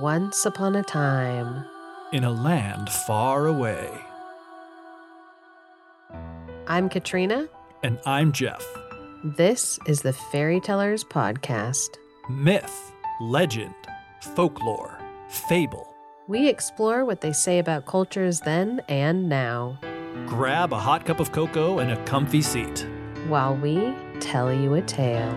Once upon a time. in a land far away. I'm Katrina. And I'm Geoff. This is the Fairy Tellers Podcast. Myth, legend, folklore, fable. We explore what they say about cultures then and now, Grab a hot cup of cocoa and a comfy seat. while we tell you a tale.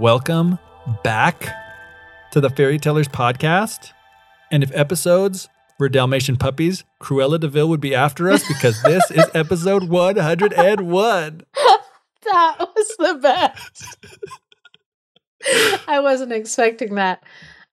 Welcome back to the Fairy Tellers podcast. And if episodes were Dalmatian puppies, Cruella de Vil would be after us because this is episode 101. That was the best. I wasn't expecting that.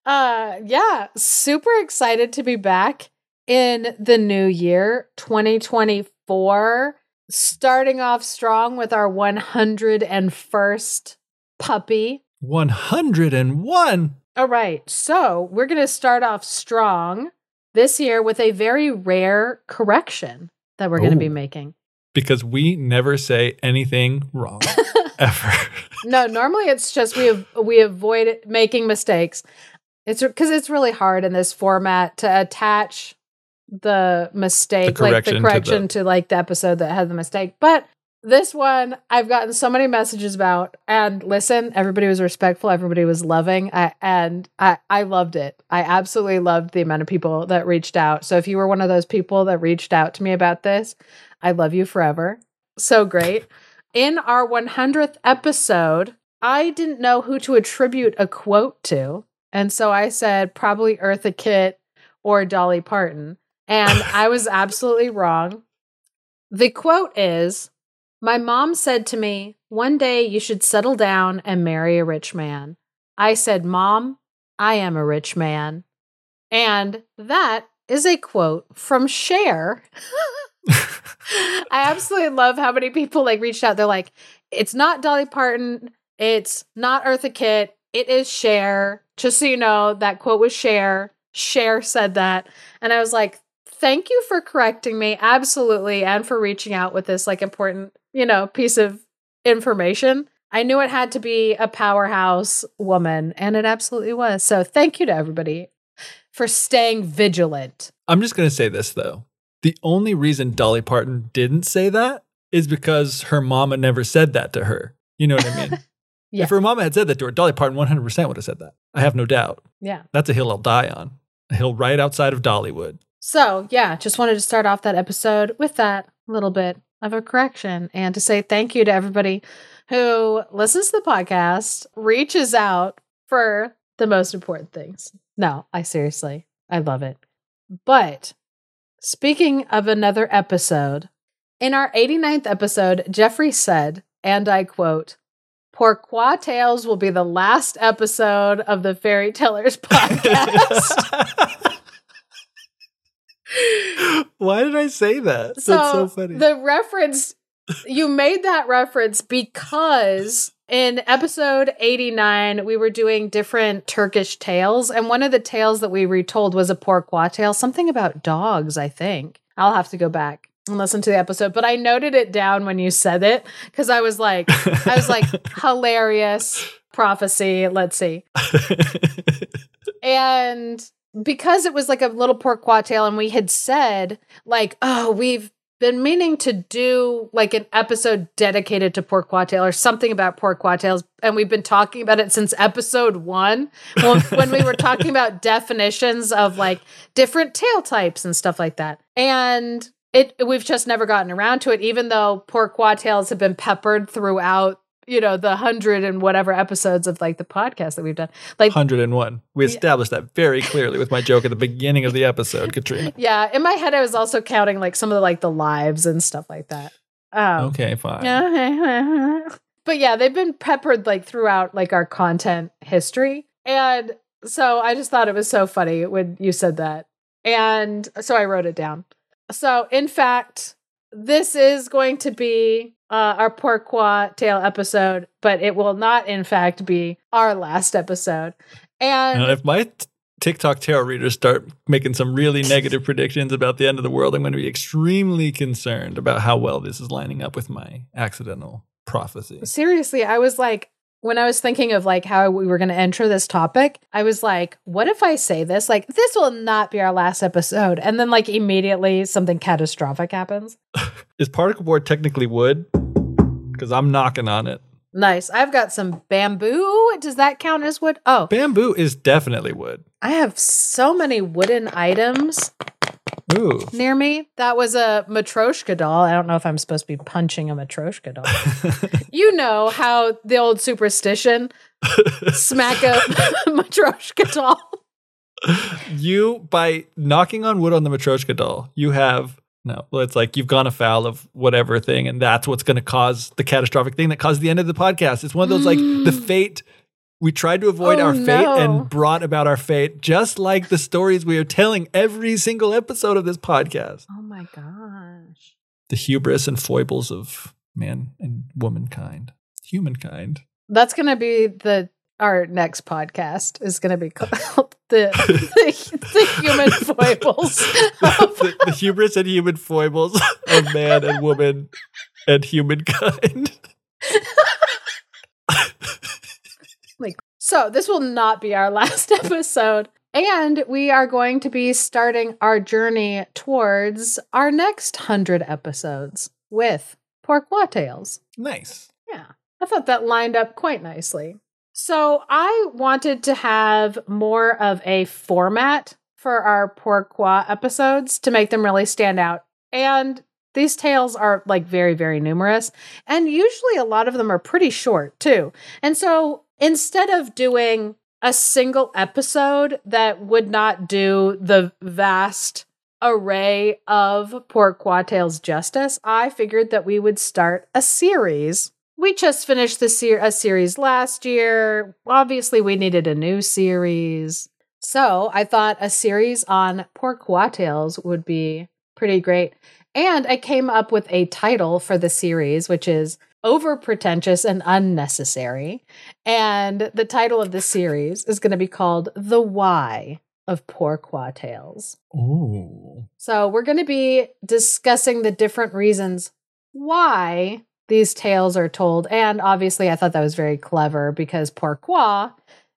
Uh yeah, super excited to be back in the new year 2024 starting off strong with our 101st puppy. 101. All right. So, we're going to start off strong this year with a very rare correction that we're going to be oh. making. Because we never say anything wrong ever. No, normally it's just we av- we avoid making mistakes. It's because it's really hard in this format to attach the mistake, like correction the to correction the- to, like the episode that had the mistake. But this one, I've gotten so many messages about. And listen, everybody was respectful. Everybody was loving, I, and I I loved it. I absolutely loved the amount of people that reached out. So if you were one of those people that reached out to me about this, I love you forever. So great in our 100th episode, I didn't know who to attribute a quote to. And so I said probably Eartha Kitt or Dolly Parton. And I was absolutely wrong. The quote is My mom said to me, One day you should settle down and marry a rich man. I said, Mom, I am a rich man. And that is a quote from Cher. I absolutely love how many people like reached out. They're like, it's not Dolly Parton, it's not Eartha Kitt, it is Cher. Just so you know, that quote was Cher. Cher said that. And I was like, thank you for correcting me. Absolutely. And for reaching out with this like important, you know, piece of information. I knew it had to be a powerhouse woman, and it absolutely was. So thank you to everybody for staying vigilant. I'm just going to say this though. The only reason Dolly Parton didn't say that is because her mama never said that to her. You know what I mean? Yeah. If her mama had said that to her, Dolly Parton 100% would have said that. I have no doubt. Yeah. That's a hill I'll die on. A hill right outside of Dollywood. So, yeah, just wanted to start off that episode with that little bit of a correction and to say thank you to everybody who listens to the podcast, reaches out for the most important things. No, I seriously, I love it. But speaking of another episode, in our 89th episode, Geoffrey said, and I quote, Pourquoi Tales will be the last episode of the Fairy Tellers podcast. Why did I say that? So, That's so funny. the reference you made that reference because in episode 89 we were doing different Turkish tales and one of the tales that we retold was a pourquoi tale, something about dogs, I think. I'll have to go back and listen to the episode, but I noted it down when you said it cuz I was like I was like hilarious prophecy, let's see. And because it was like a little pourquoi tale, and we had said, like, oh, we've been meaning to do like an episode dedicated to pourquoi tale or something about pourquoi tales. And we've been talking about it since episode one well, when we were talking about definitions of like different tale types and stuff like that. And it we've just never gotten around to it, even though pourquoi tales have been peppered throughout, you know, the hundred and whatever episodes of like the podcast that we've done. Like 101. We Yeah. established that very clearly with my joke at the beginning of the episode, Katrina. Yeah, in my head, I was also counting like some of the like the lives and stuff like that. Um, Okay, fine. but yeah, they've been peppered like throughout like our content history, and so I just thought it was so funny when you said that, and so I wrote it down. So in fact, this is going to be uh, our pourquoi tale episode, but it will not, in fact, be our last episode. And And if my TikTok tarot readers start making some really negative predictions about the end of the world, I'm going to be extremely concerned about how well this is lining up with my accidental prophecy. Seriously, I was like, when I was thinking of like how we were going to enter this topic, I was like, what if I say this? Like, this will not be our last episode. And then, like, immediately something catastrophic happens. Is particle board technically wood? Because I'm knocking on it. Nice. I've got some bamboo. Does that count as wood? Oh, Bamboo is definitely wood. I have so many wooden items Ooh. near me. That was a Matryoshka doll. I don't know if I'm supposed to be punching a Matryoshka doll. you know how the old superstition smack a Matryoshka doll. you by knocking on wood on the Matryoshka doll, you have no. Well, it's like you've gone afoul of whatever thing, and that's what's going to cause the catastrophic thing that caused the end of the podcast. It's one of those like the mm. fate. We tried to avoid Oh, our fate no. and brought about our fate, just like the stories we are telling every single episode of this podcast. Oh my gosh. The hubris and foibles of man and womankind, humankind. That's going to be the our next podcast is going to be called the the, the human foibles. the, the hubris and human foibles of man and woman and humankind. So, this will not be our last episode. And we are going to be starting our journey towards our next 100 episodes with Pourquoi Tales. Nice. Yeah, I thought that lined up quite nicely. So, I wanted to have more of a format for our Pourquoi episodes to make them really stand out. And these tales are like very, very numerous. And usually a lot of them are pretty short too. And so instead of doing a single episode that would not do the vast array of Pourquoi Tales justice, I figured that we would start a series. We just finished the ser- a series last year. Obviously, we needed a new series. So I thought a series on Pourquoi Tales would be pretty great. And I came up with a title for the series, which is Over Pretentious and Unnecessary. And the title of the series is going to be called The Why of Pourquoi Tales. Ooh. So we're going to be discussing the different reasons why these tales are told. And obviously, I thought that was very clever because pourquoi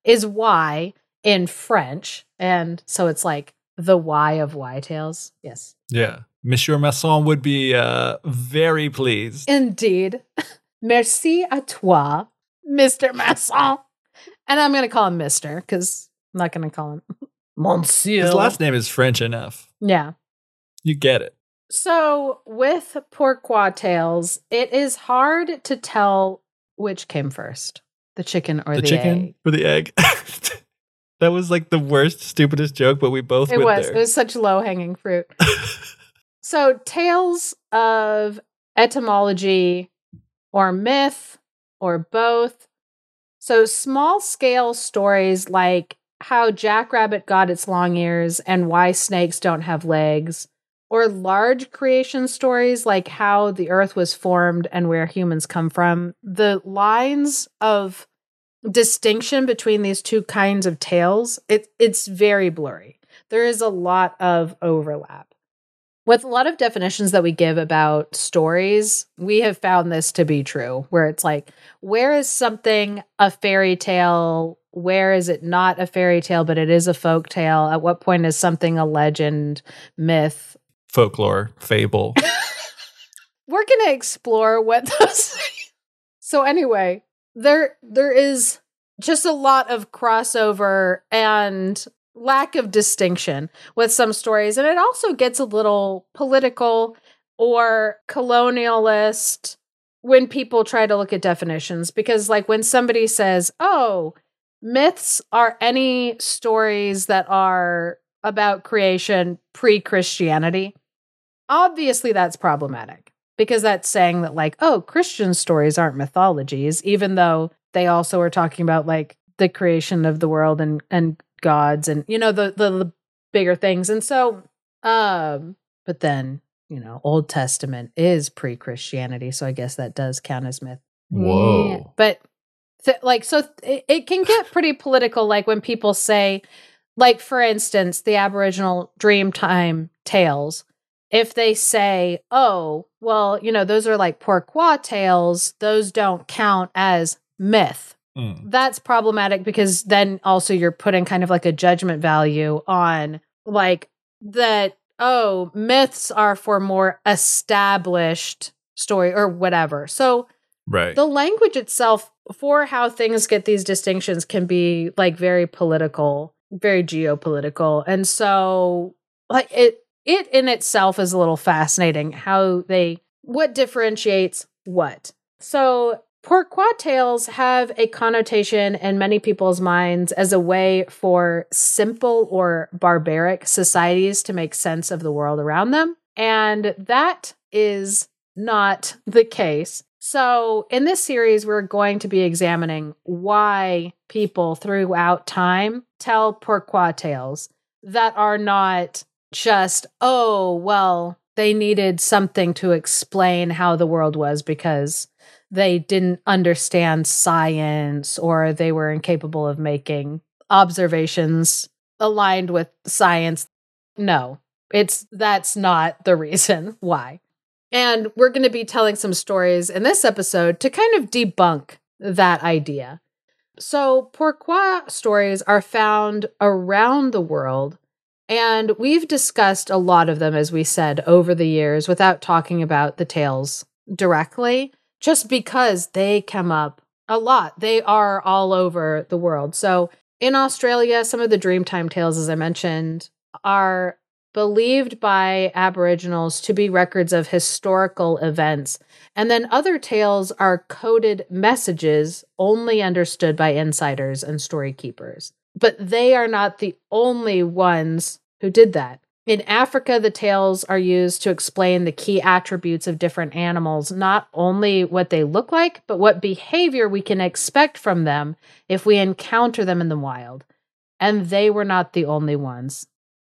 is why in French. And so it's like the why of why tales. Yes. Yeah. Monsieur Masson would be uh, very pleased. Indeed. Merci à toi, Mr. Masson. And I'm going to call him Mr. because I'm not going to call him Monsieur. His last name is French enough. yeah. You get it. So, with Pourquoi Tales, it is hard to tell which came first the chicken or The, the, chicken egg. or the egg. that was like the worst, stupidest joke, but we both It was. there. It was such low hanging fruit. So, tales of etymology or myth or both. So, small scale stories like how Jackrabbit got its long ears and why snakes don't have legs, or large creation stories like how the earth was formed and where humans come from. The lines of distinction between these two kinds of tales, it, it's very blurry. There is a lot of overlap. With a lot of definitions that we give about stories, we have found this to be true, where it's like, where is something a fairy tale? Where is it not a fairy tale, but it is a folk tale? At what point is something a legend, myth? Folklore, fable. We're going to explore what those. so anyway, there there is just a lot of crossover and lack of distinction with some stories and it also gets a little political or colonialist when people try to look at definitions because like when somebody says oh myths are any stories that are about creation pre-christianity obviously that's problematic because that's saying that like oh christian stories aren't mythologies even though they also are talking about like the creation of the world and and gods and you know the the, the bigger things and so um but then you know old testament is pre-christianity so i guess that does count as myth Whoa. Yeah, but th- like so th- it, it can get pretty political like when people say like for instance, the Aboriginal Dreamtime tales, if they say, oh, well, you know, those are like Pourquoi tales, those don't count as myth. Mm. That's problematic because then also you're putting kind of like a judgment value on like that, oh, myths are for more established story or whatever. So Right. the language itself for how things get these distinctions can be like very political, very geopolitical. And so like it it in itself is a little fascinating how they what differentiates what. So Pourquoi tales have a connotation in many people's minds as a way for simple or barbaric societies to make sense of the world around them. And that is not the case. So, in this series, we're going to be examining why people throughout time tell pourquoi tales that are not just, oh, well, they needed something to explain how the world was because they didn't understand science or they were incapable of making observations aligned with science. No, it's that's not the reason why. And we're going to be telling some stories in this episode to kind of debunk that idea. So, pourquoi stories are found around the world, and we've discussed a lot of them, as we said, over the years without talking about the tales directly, just because they come up a lot. They are all over the world. So, in Australia, some of the Dreamtime tales, as I mentioned, are believed by Aboriginals to be records of historical events. And then other tales are coded messages only understood by insiders and story keepers. But they are not the only ones who did that. In Africa, the tales are used to explain the key attributes of different animals, not only what they look like, but what behavior we can expect from them if we encounter them in the wild. And they were not the only ones.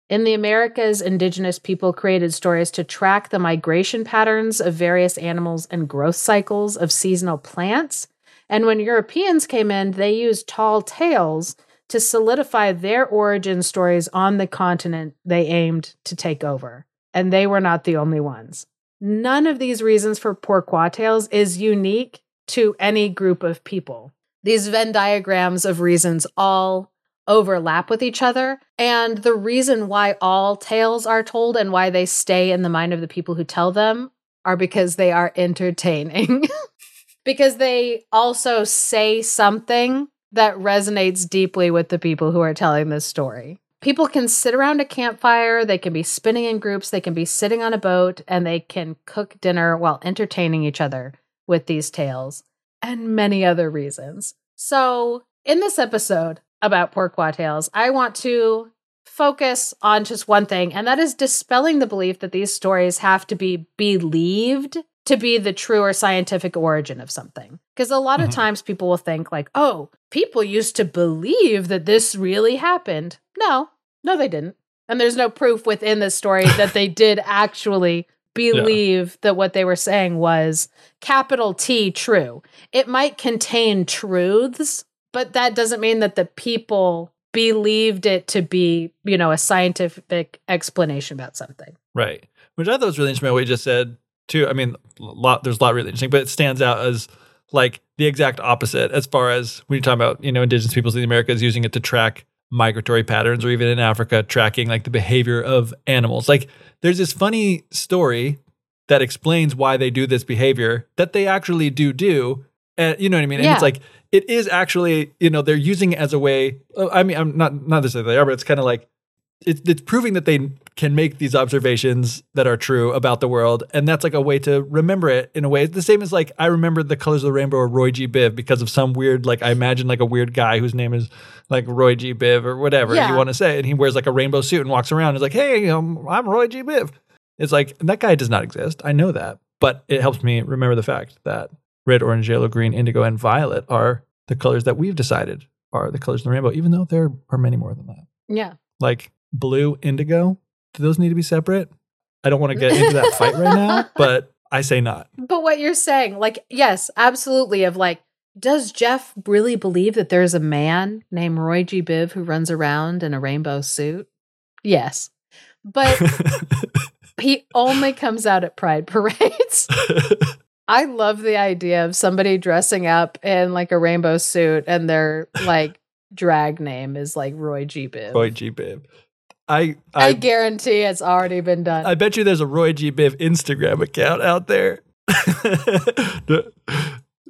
In the Americas, indigenous people created stories to track the migration patterns of various animals and growth cycles of seasonal plants. And when Europeans came in, they used tall tales to solidify their origin stories on the continent they aimed to take over. And they were not the only ones. None of these reasons for pourquoi tales is unique to any group of people. These Venn diagrams of reasons all overlap with each other. And the reason why all tales are told and why they stay in the mind of the people who tell them are because they are entertaining. because they also say something that resonates deeply with the people who are telling this story. People can sit around a campfire, they can be spinning in groups, they can be sitting on a boat, and they can cook dinner while entertaining each other with these tales, and many other reasons. So, in this episode about Pourquoi tales, I want to focus on just one thing, and that is dispelling the belief that these stories have to be believed to be the true or scientific origin of something. Because a lot of Mhm. times people will think, like, oh, people used to believe that this really happened. No, no, they didn't. And there's no proof within the story that they did actually believe that what they were saying was capital T true. It might contain truths, but that doesn't mean that the people believed it to be, you know, a scientific explanation about something. Right. Which I thought was really interesting what you just said too. I mean, lot there's a lot really interesting, but it stands out as like the exact opposite as far as when you talk about, you know, indigenous peoples in the Americas using it to track migratory patterns or even in Africa tracking like the behavior of animals. Like there's this funny story that explains why they do this behavior that they actually do do. And you know what I mean? And it's like it is actually, you know, they're using it as a way. uh, I mean, I'm not not to say they are, but it's kind of like it's, it's proving that they can make these observations that are true about the world and that's like a way to remember it in a way. It's the same as like i remember the colors of the rainbow or roy g. Biv because of some weird like i imagine like a weird guy whose name is like roy g. Biv or whatever Yeah. you want to say and he wears like a rainbow suit and walks around and is like hey um, i'm roy g. Biv. It's like that guy does not exist. I know that but it helps me remember the fact that red orange yellow green indigo and violet are the colors that we've decided are the colors of the rainbow even though there are many more than that. Yeah. like blue indigo do those need to be separate i don't want to get into that fight right now but i say not But what you're saying, like, yes, absolutely, of like, does Geoff really believe that there's a man named Roy G. Biv who runs around in a rainbow suit? Yes. But he only comes out at pride parades. I love the idea of somebody dressing up in like a rainbow suit and their like drag name is like Roy G. Biv. Roy G. Biv. I, I I guarantee it's already been done. I bet you there's a Roy G. Biv Instagram account out there.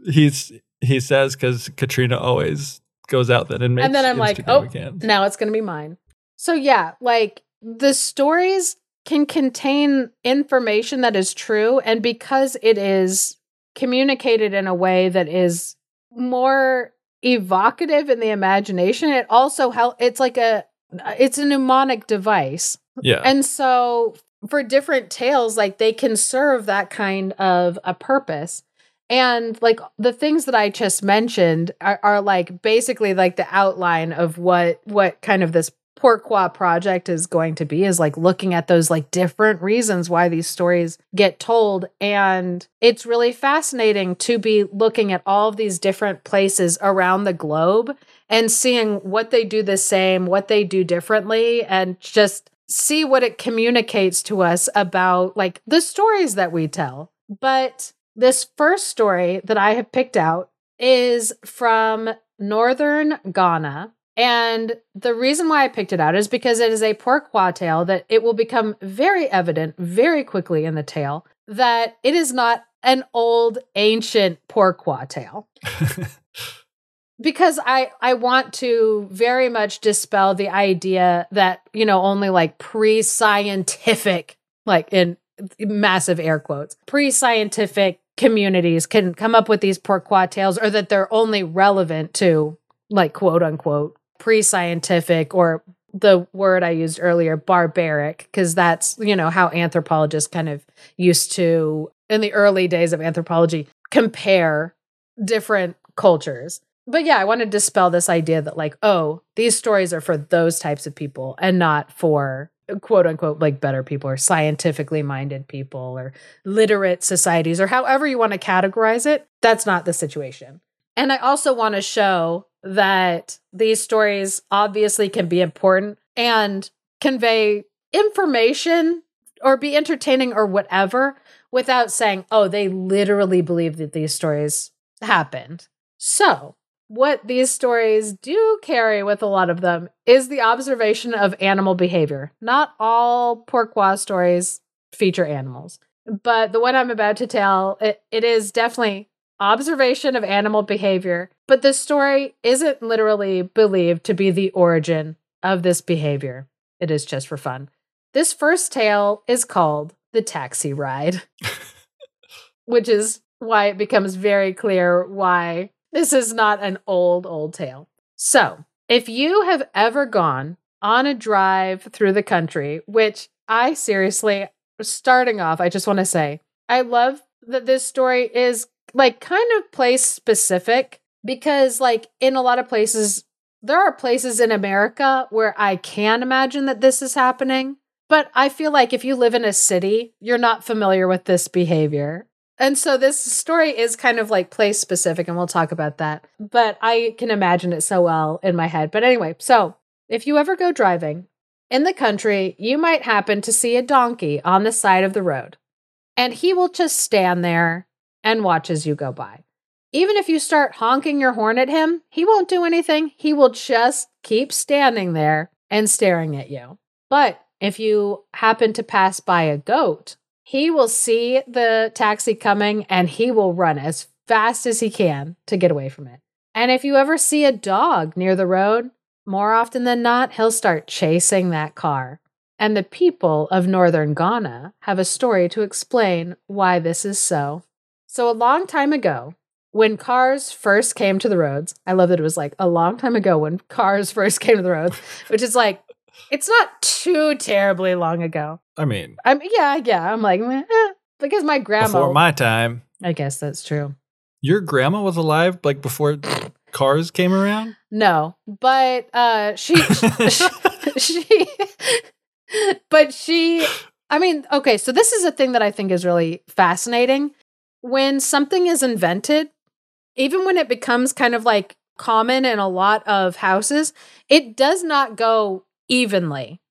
He's he says because Katrina always goes out then and makes and then I'm like, oh, now it's going to be mine. So yeah, like the stories can contain information that is true, and because it is communicated in a way that is more evocative in the imagination, it also help. It's like a, it's a mnemonic device, yeah, and so for different tales, like they can serve that kind of a purpose. And like the things that I just mentioned are, are like basically like the outline of what what kind of this Pourquoi project is going to be is like looking at those like different reasons why these stories get told. And it's really fascinating to be looking at all of these different places around the globe and seeing what they do the same, what they do differently, and just see what it communicates to us about like the stories that we tell. But this first story that I have picked out is from northern Ghana. And the reason why I picked it out is because it is a Pourquoi tale that it will become very evident very quickly in the tale that it is not an old ancient Pourquoi tale. because I I want to very much dispel the idea that, you know, only like pre-scientific like in massive air quotes, pre-scientific communities can come up with these pourquoi tales or that they're only relevant to like quote unquote pre-scientific or the word I used earlier, barbaric, because that's, you know, how anthropologists kind of used to, in the early days of anthropology, compare different cultures. But yeah, I want to dispel this idea that, like, oh, these stories are for those types of people and not for quote unquote like better people or scientifically minded people or literate societies or however you want to categorize it. That's not the situation. And I also want to show that these stories obviously can be important and convey information or be entertaining or whatever without saying, oh, they literally believe that these stories happened. So, what these stories do carry with a lot of them is the observation of animal behavior. Not all Pourquoi stories feature animals, but the one I'm about to tell, it, it is definitely observation of animal behavior, but the story isn't literally believed to be the origin of this behavior. It is just for fun. This first tale is called The Taxi Ride, which is why it becomes very clear why this is not an old, old tale. So, if you have ever gone on a drive through the country, which I seriously, starting off, I just want to say, I love that this story is like kind of place specific because, like, in a lot of places, there are places in America where I can imagine that this is happening. But I feel like if you live in a city, you're not familiar with this behavior. And so this story is kind of like place specific, and we'll talk about that. But I can imagine it so well in my head. But anyway, so if you ever go driving in the country, you might happen to see a donkey on the side of the road, and he will just stand there and watch as you go by. Even if you start honking your horn at him, he won't do anything. He will just keep standing there and staring at you. But if you happen to pass by a goat, he will see the taxi coming and he will run as fast as he can to get away from it. And if you ever see a dog near the road, more often than not, he'll start chasing that car. And the people of northern Ghana have a story to explain why this is so. So, a long time ago, when cars first came to the roads, I love that it was like a long time ago when cars first came to the roads, which is like, it's not too terribly long ago. I mean, I'm, yeah, yeah. I'm like, eh, because my grandma. before my time, I guess that's true. your grandma was alive like before cars came around. No, but uh, she, she, she, but she, I mean, okay, so this is a thing that I think is really fascinating. When something is invented, even when it becomes kind of like common in a lot of houses, it does not go evenly.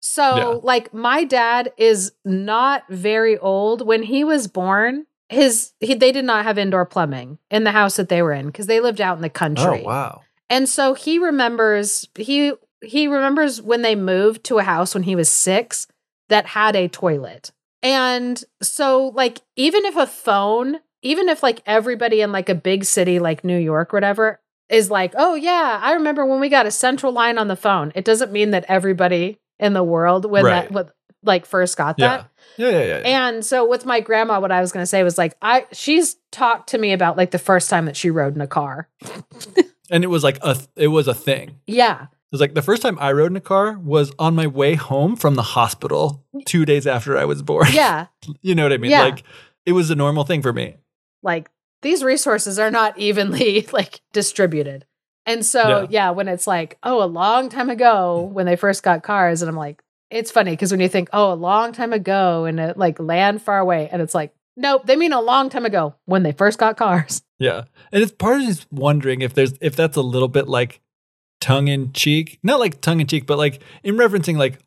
So, Yeah. like, my dad is not very old. When he was born, his he, they did not have indoor plumbing in the house that they were in because they lived out in the oh, country. Oh wow. And so he remembers he he remembers when they moved to a house when he was 6 that had a toilet. And so like even if a phone, even if like everybody in like a big city like New York whatever is like, "Oh yeah, I remember when we got a central line on the phone." It doesn't mean that everybody in the world when Right. that what like first got that. Yeah. Yeah. Yeah. Yeah. yeah. And so with my grandma, what I was going to say was like, I she's talked to me about like the first time that she rode in a car. and it was like a it was a thing. Yeah, It was like the first time I rode in a car was on my way home from the hospital two days after I was born. yeah. you know what I mean? Yeah. Like it was a normal thing for me. like these resources are not evenly like distributed. And so, Yeah. yeah. when it's like, oh, a long time ago mm. when they first got cars, and I'm like, it's funny because when you think, oh, a long time ago in a like land far away, and it's like, nope, they mean a long time ago when they first got cars. Yeah. And it's part of me is wondering if there's if that's a little bit like tongue in cheek. Not like tongue in cheek, but like in referencing like,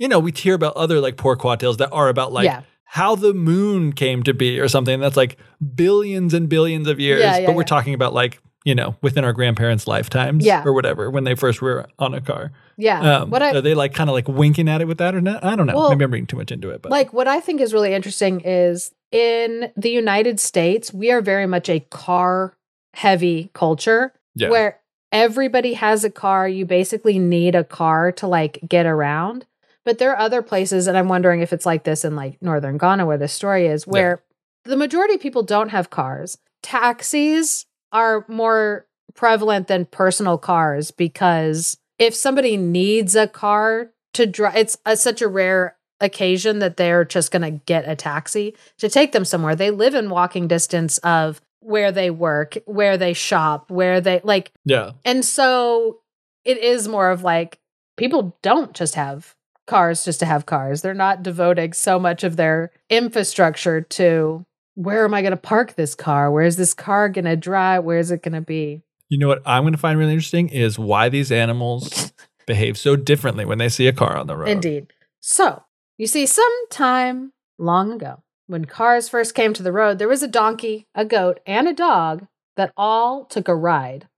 you know, we hear about other like pourquoi tales that are about like Yeah. How the moon came to be or something that's like billions and billions of years. Yeah, yeah, but we're yeah. talking about like, you know, within our grandparents' lifetimes Yeah. or whatever, when they first were on a car. Yeah. Um, what I are they like kind of like winking at it with that or not? I don't know. Well, Maybe I'm reading too much into it, but like what I think is really interesting is in the United States, we are very much a car heavy culture yeah. where everybody has a car. You basically need a car to like get around. But there are other places, and I'm wondering if it's like this in like northern Ghana, where this story is, where the majority of people don't have cars. Taxis are more prevalent than personal cars because if somebody needs a car to drive, it's a, such a rare occasion that they're just going to get a taxi to take them somewhere. They live in walking distance of where they work, where they shop, where they like yeah. and so it is more of like people don't just have cars just to have cars. They're not devoting so much of their infrastructure to where am I going to park this car? Where is this car going to drive? Where is it going to be? You know what I'm going to find really interesting is why these animals behave so differently when they see a car on the road. Indeed. So, you see, some time long ago, when cars first came to the road, there was a donkey, a goat, and a dog that all took a ride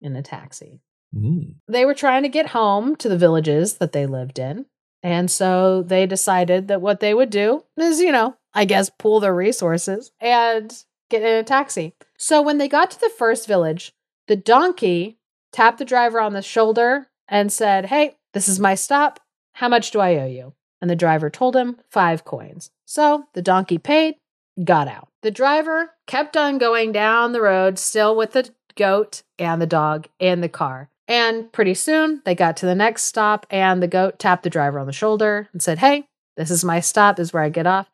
in a taxi. Mm. they were trying to get home to the villages that they lived in. And so they decided that what they would do is, you know, I guess pool their resources and get in a taxi. So when they got to the first village, the donkey tapped the driver on the shoulder and said, Hey, this is my stop. How much do I owe you? And the driver told him five coins. So the donkey paid, got out. The driver kept on going down the road, still with the goat and the dog in the car. And pretty soon they got to the next stop, and the goat tapped the driver on the shoulder and said, Hey, this is my stop. This is where I get off.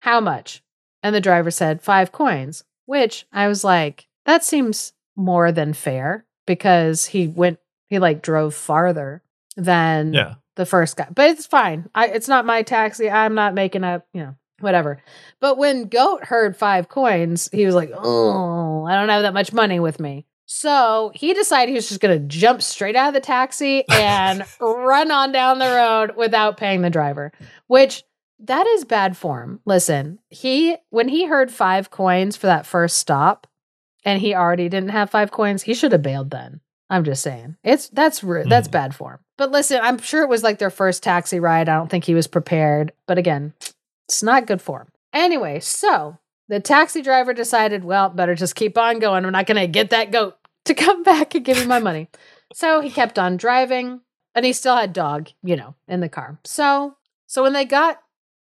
How much? And the driver said, Five coins, which I was like, That seems more than fair because he went, he like drove farther than Yeah. the first guy. But it's fine. I, it's not my taxi. I'm not making up, you know, whatever. But when Goat heard five coins, he was like, oh, I don't have that much money with me. So he decided he was just going to jump straight out of the taxi and run on down the road without paying the driver, which that is bad form. Listen, he, when he heard five coins for that first stop and he already didn't have five coins, he should have bailed then. I'm just saying. It's that's rude. That's Mhm. bad form. But listen, I'm sure it was like their first taxi ride. I don't think he was prepared. But again, it's not good form. Anyway, so the taxi driver decided, well, better just keep on going. I'm not going to get that goat to come back and give me my money. So he kept on driving and he still had dog, you know, in the car. So so when they got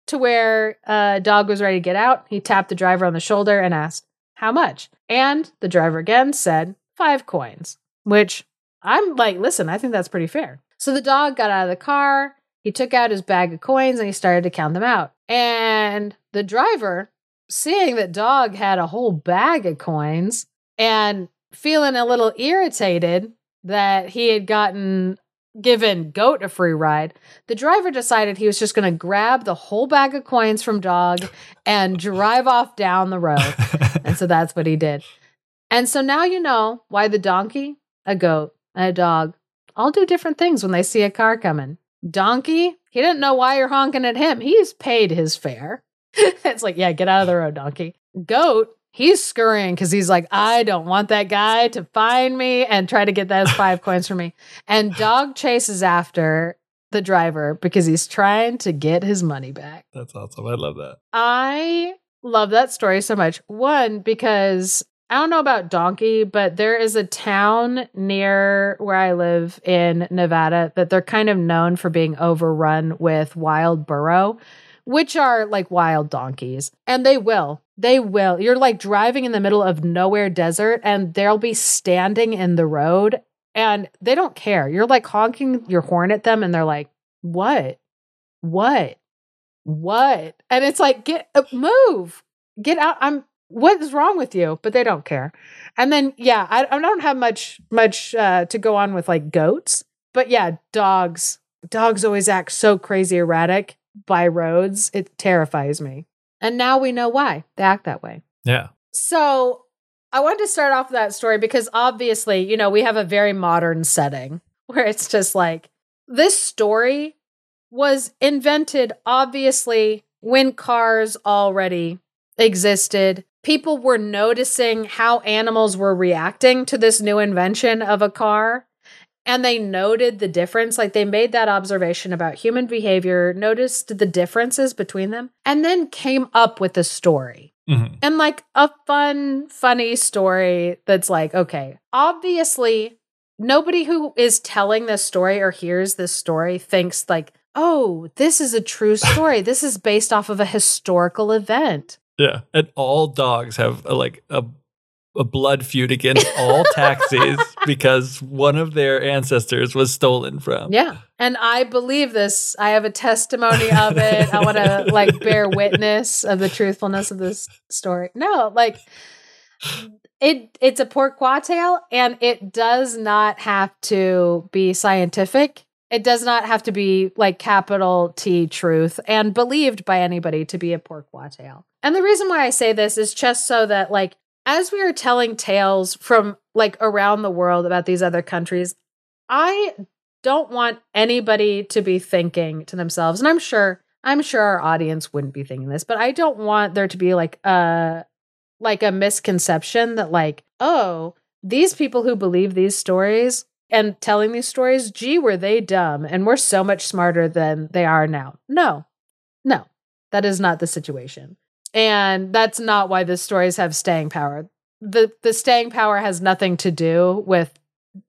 to where uh dog was ready to get out, he tapped the driver on the shoulder and asked, "How much?" And the driver again said, "5 coins." Which I'm like, "Listen, I think that's pretty fair." So the dog got out of the car, he took out his bag of coins and he started to count them out. And the driver, seeing that dog had a whole bag of coins and feeling a little irritated that he had gotten given goat a free ride the driver decided he was just going to grab the whole bag of coins from dog and drive off down the road and so that's what he did And so now you know why the donkey, a goat, and a dog all do different things when they see a car coming. Donkey, he didn't know why you're honking at him. He's paid his fare. it's like, yeah, get out of the road, donkey. Goat, he's scurrying because he's like, I don't want that guy to find me and try to get those five coins from me. And dog chases after the driver because he's trying to get his money back. That's awesome. I love that. I love that story so much. One, because I don't know about Donkey, but there is a town near where I live in Nevada that they're kind of known for being overrun with wild burro, which are like wild donkeys. And they will. They will. You're like driving in the middle of nowhere desert and they'll be standing in the road and they don't care. You're like honking your horn at them and they're like, "What? What? What?" And it's like, "Get uh, move. Get out. I'm what is wrong with you?" But they don't care. And then yeah, I, I don't have much much uh, to go on with like goats, but yeah, dogs. Dogs always act so crazy erratic by roads. It terrifies me. And now we know why they act that way. Yeah. So I wanted to start off with that story because obviously, you know, we have a very modern setting where it's just like this story was invented obviously when cars already existed. People were noticing how animals were reacting to this new invention of a car. And they noted the difference. Like they made that observation about human behavior, noticed the differences between them, and then came up with a story Mhm. and like a fun, funny story that's like, okay, obviously, nobody who is telling this story or hears this story thinks, like, oh, this is a true story. this is based off of a historical event. Yeah. And all dogs have a, like a a blood feud against all taxis because one of their ancestors was stolen from. Yeah. And I believe this. I have a testimony of it. I want to like bear witness of the truthfulness of this story. No, like it it's a pourquoi tale and it does not have to be scientific. It does not have to be like capital T truth and believed by anybody to be a pourquoi tale. And the reason why I say this is just so that like as we are telling tales from like around the world about these other countries, I don't want anybody to be thinking to themselves, and I'm sure I'm sure our audience wouldn't be thinking this, but I don't want there to be like a like a misconception that like, oh, these people who believe these stories and telling these stories, gee, were they dumb and we're so much smarter than they are now. No. No. That is not the situation. And that's not why the stories have staying power. The the staying power has nothing to do with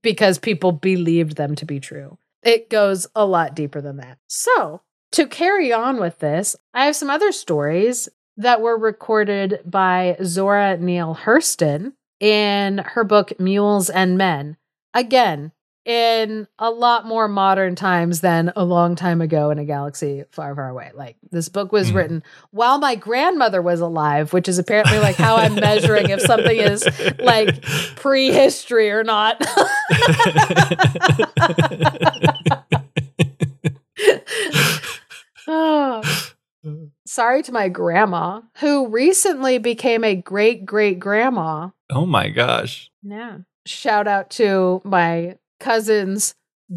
because people believed them to be true. It goes a lot deeper than that. So, to carry on with this, I have some other stories that were recorded by Zora Neale Hurston in her book Mules and Men. Again, in a lot more modern times than a long time ago in a galaxy far, far away. Like this book was Mhm. written while my grandmother was alive, which is apparently like how I'm measuring if something is like prehistory or not. oh. Sorry to my grandma, who recently became a great great grandma. oh my gosh. Yeah. Shout out to my cousin's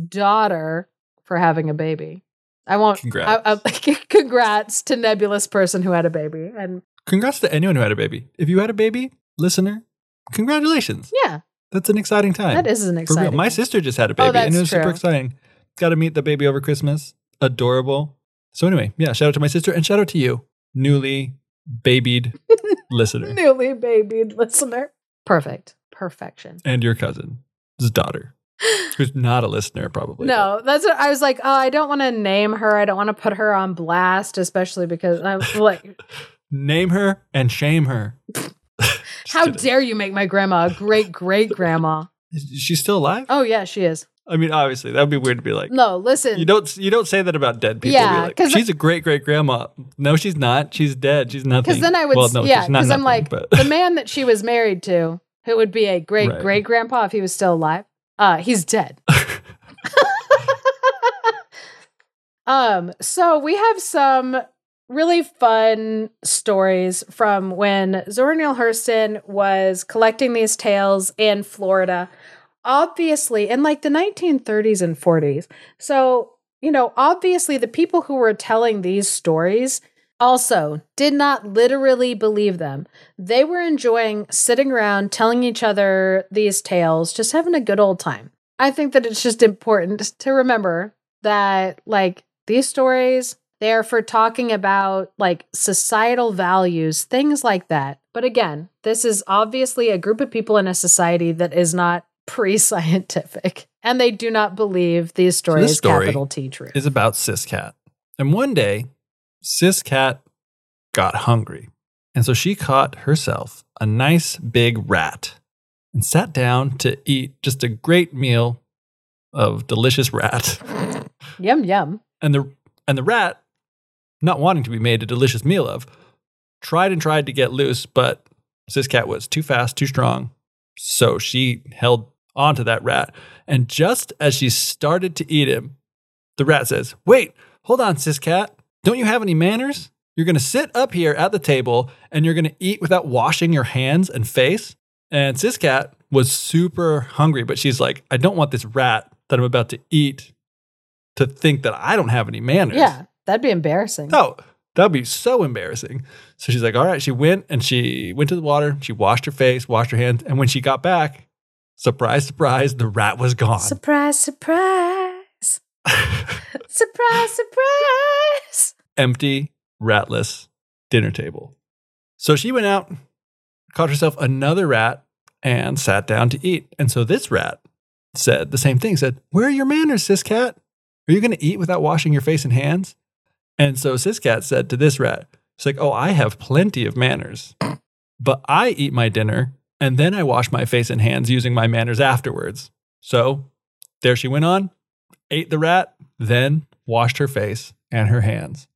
daughter for having a baby. I won't. Congrats. I, I, congrats to nebulous person who had a baby. And Congrats to anyone who had a baby. If you had a baby, listener, congratulations. yeah, That's an exciting time. that is an exciting. My sister just had a oh, baby, and that's it was super true. exciting. Got to meet the baby over Christmas. Adorable. So anyway, yeah, shout out to my sister and shout out to you, newly babied listener, newly babied listener. Perfect. Perfection. and your cousin's daughter, who's not a listener, probably. No, that's what I was like. Oh, I don't want to name her. I don't want to put her on blast, especially because I'm like, Name her and shame her. How kidding. dare you make my grandma a great great grandma? Is she still alive? Oh yeah, she is. I mean, obviously, that would be weird to be like. No, listen. You don't. You don't say that about dead people. Yeah, like, she's a great great grandma. No, she's not. She's dead. She's nothing. Because then I would, Well, no, yeah. Because I'm like but- the man that she was married to, who would be a great Right. great grandpa if he was still alive. Uh, he's dead. um. So we have some really fun stories from when Zora Neale Hurston was collecting these tales in Florida, obviously in like the 1930s and 40s. So, you know, obviously the people who were telling these stories also did not literally believe them. They were enjoying sitting around telling each other these tales, just having a good old time. I think that it's just important to remember that, like, these stories, they are for talking about like societal values, things like that. But again, this is obviously a group of people in a society that is not pre scientific and they do not believe these stories, this story capital T true. is about Sis Cat. And one day, Sis Cat got hungry. And so she caught herself a nice big rat and sat down to eat just a great meal of delicious rat. Yum, yum. And the and the rat, not wanting to be made a delicious meal of, tried and tried to get loose, but Sis Cat was too fast, too strong. So she held onto that rat. And just as she started to eat him, the rat says, Wait, hold on, Sis Cat. Don't you have any manners? You're going to sit up here at the table and you're going to eat without washing your hands and face. And Sis Cat was super hungry, but she's like, I don't want this rat that I'm about to eat to think that I don't have any manners. Yeah, that'd be embarrassing. No, that'd be so embarrassing. So she's like, all right. She went and she went to the water. She washed her face, washed her hands. And when she got back, surprise, surprise, the rat was gone. Surprise, surprise. surprise, surprise. Empty, ratless dinner table. So she went out, caught herself another rat, and sat down to eat. And so this rat said the same thing said, Where are your manners, sis cat? Are you going to eat without washing your face and hands? And so sis cat said to this rat, She's like, Oh, I have plenty of manners, but I eat my dinner and then I wash my face and hands using my manners afterwards. So there she went on, ate the rat, then washed her face and her hands.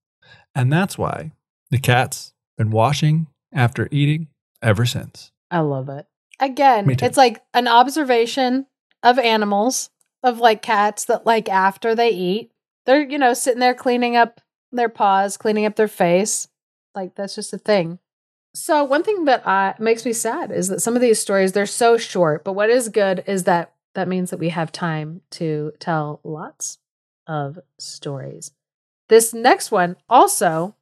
And that's why the cat's been washing after eating ever since. I love it. Again, it's like an observation of animals, of like cats that like after they eat, they're, you know, sitting there cleaning up their paws, cleaning up their face. Like that's just a thing. So one thing that I, makes me sad is that some of these stories they're so short, but what is good is that that means that we have time to tell lots of stories. This next one also